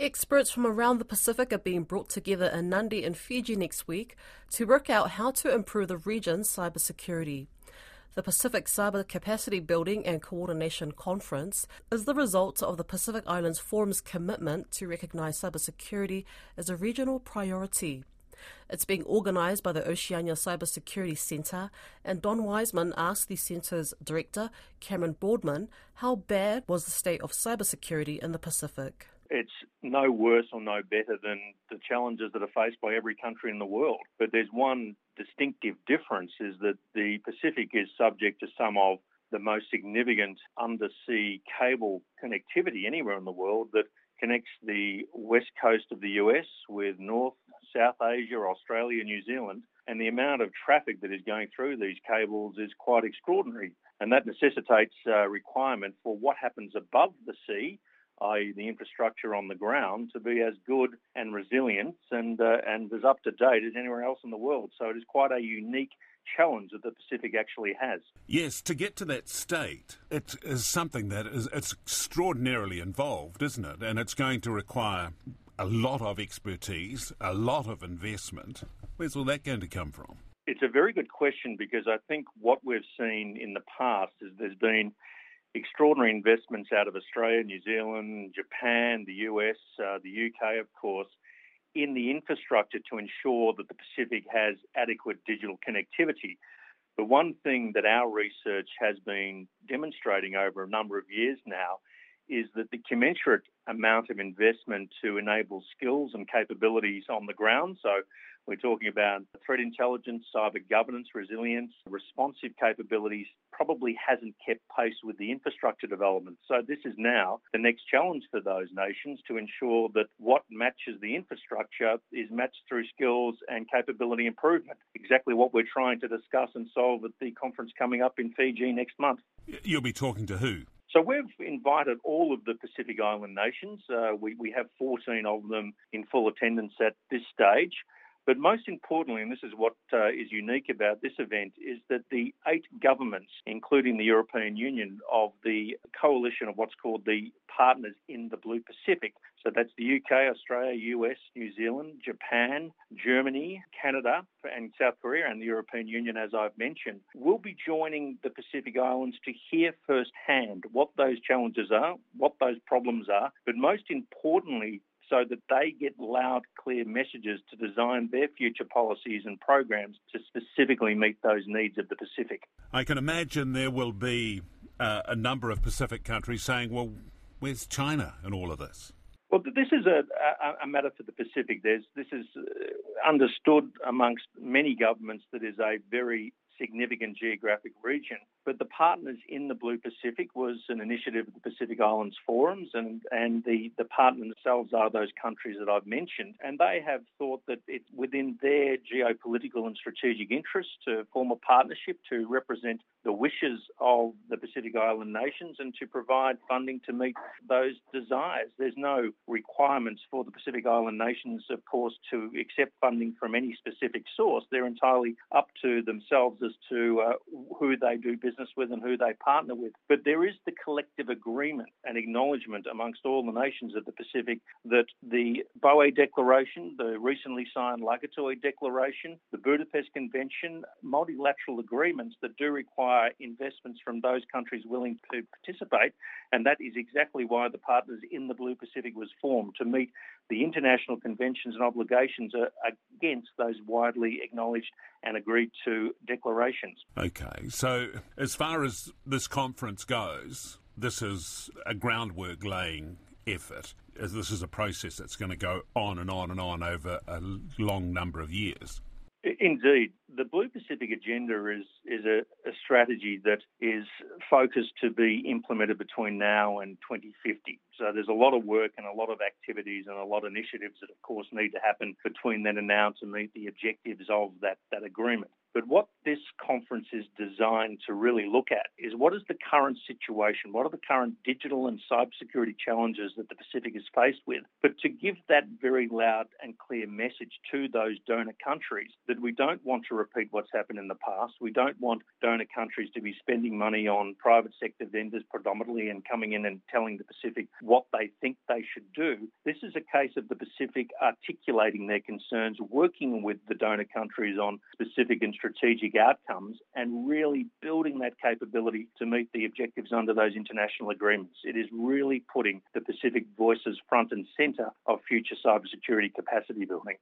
Experts from around the Pacific are being brought together in Nadi in Fiji next week to work out how to improve the region's cybersecurity. The Pacific Cyber Capacity Building and Coordination Conference is the result of the Pacific Islands Forum's commitment to recognise cybersecurity as a regional priority. It's being organised by the Oceania Cybersecurity Centre, and Don Wiseman asked the centre's director, Cameron Boardman, how bad was the state of cybersecurity in the Pacific it's no worse or no better than the challenges that are faced by every country in the world. But there's one distinctive difference is that the Pacific is subject to some of the most significant undersea cable connectivity anywhere in the world that connects the west coast of the US with North, South Asia, Australia, New Zealand. And the amount of traffic that is going through these cables is quite extraordinary. And that necessitates a requirement for what happens above the sea i.e., the infrastructure on the ground, to be as good and resilient and uh, and as up to date as anywhere else in the world. So it is quite a unique challenge that the Pacific actually has. Yes, to get to that state, it is something that is it's extraordinarily involved, isn't it? And it's going to require a lot of expertise, a lot of investment. Where's all that going to come from? It's a very good question because I think what we've seen in the past is there's been extraordinary investments out of Australia, New Zealand, Japan, the US, uh, the UK, of course, in the infrastructure to ensure that the Pacific has adequate digital connectivity. The one thing that our research has been demonstrating over a number of years now is that the commensurate amount of investment to enable skills and capabilities on the ground, so we're talking about threat intelligence, cyber governance, resilience, responsive capabilities probably hasn't kept pace with the infrastructure development. So this is now the next challenge for those nations to ensure that what matches the infrastructure is matched through skills and capability improvement. Exactly what we're trying to discuss and solve at the conference coming up in Fiji next month. You'll be talking to who? So we've invited all of the Pacific Island nations. Uh, we, we have 14 of them in full attendance at this stage. But most importantly, and this is what uh, is unique about this event, is that the eight governments, including the European Union, of the coalition of what's called the Partners in the Blue Pacific, so that's the UK, Australia, US, New Zealand, Japan, Germany, Canada, and South Korea, and the European Union, as I've mentioned, will be joining the Pacific Islands to hear firsthand what those challenges are, what those problems are, but most importantly, so that they get loud, clear messages to design their future policies and programs to specifically meet those needs of the Pacific. I can imagine there will be uh, a number of Pacific countries saying, well, where's China in all of this? Well, this is a, a, a matter for the Pacific. There's, this is uh, understood amongst many governments that is a very significant geographic region. But the partners in the Blue Pacific was an initiative of the Pacific Islands Forums, and, and the, the partners themselves are those countries that I've mentioned. And they have thought that it's within their geopolitical and strategic interests to form a partnership to represent the wishes of the Pacific Island nations and to provide funding to meet those desires. There's no requirements for the Pacific Island nations, of course, to accept funding from any specific source. They're entirely up to themselves as to uh, who they do business with and who they partner with. But there is the collective agreement and acknowledgement amongst all the nations of the Pacific that the Boe Declaration, the recently signed Lagatoi Declaration, the Budapest Convention, multilateral agreements that do require investments from those countries willing to participate. And that is exactly why the Partners in the Blue Pacific was formed to meet the international conventions and obligations against those widely acknowledged and agreed to declarations. Okay, so as far as this conference goes, this is a groundwork laying effort. This is a process that's going to go on and on and on over a long number of years. Indeed, the Blue Pacific Agenda is is a, a, strategy that is focused to be implemented between now and 2050. So there's a lot of work and a lot of activities and a lot of initiatives that, of course, need to happen between then and now to meet the objectives of that that agreement. But what this conference is designed to really look at is what is the current situation? What are the current digital and cybersecurity challenges that the Pacific is faced with? But to give that very loud and clear message to those donor countries that we don't want to repeat what's happened in the past. We don't want donor countries to be spending money on private sector vendors predominantly and coming in and telling the Pacific what they think they should do. This is a case of the Pacific articulating their concerns, working with the donor countries on specific and strategic outcomes, and really building that capability to meet the objectives under those international agreements. It is really putting the Pacific voices front and centre of future cybersecurity capacity building.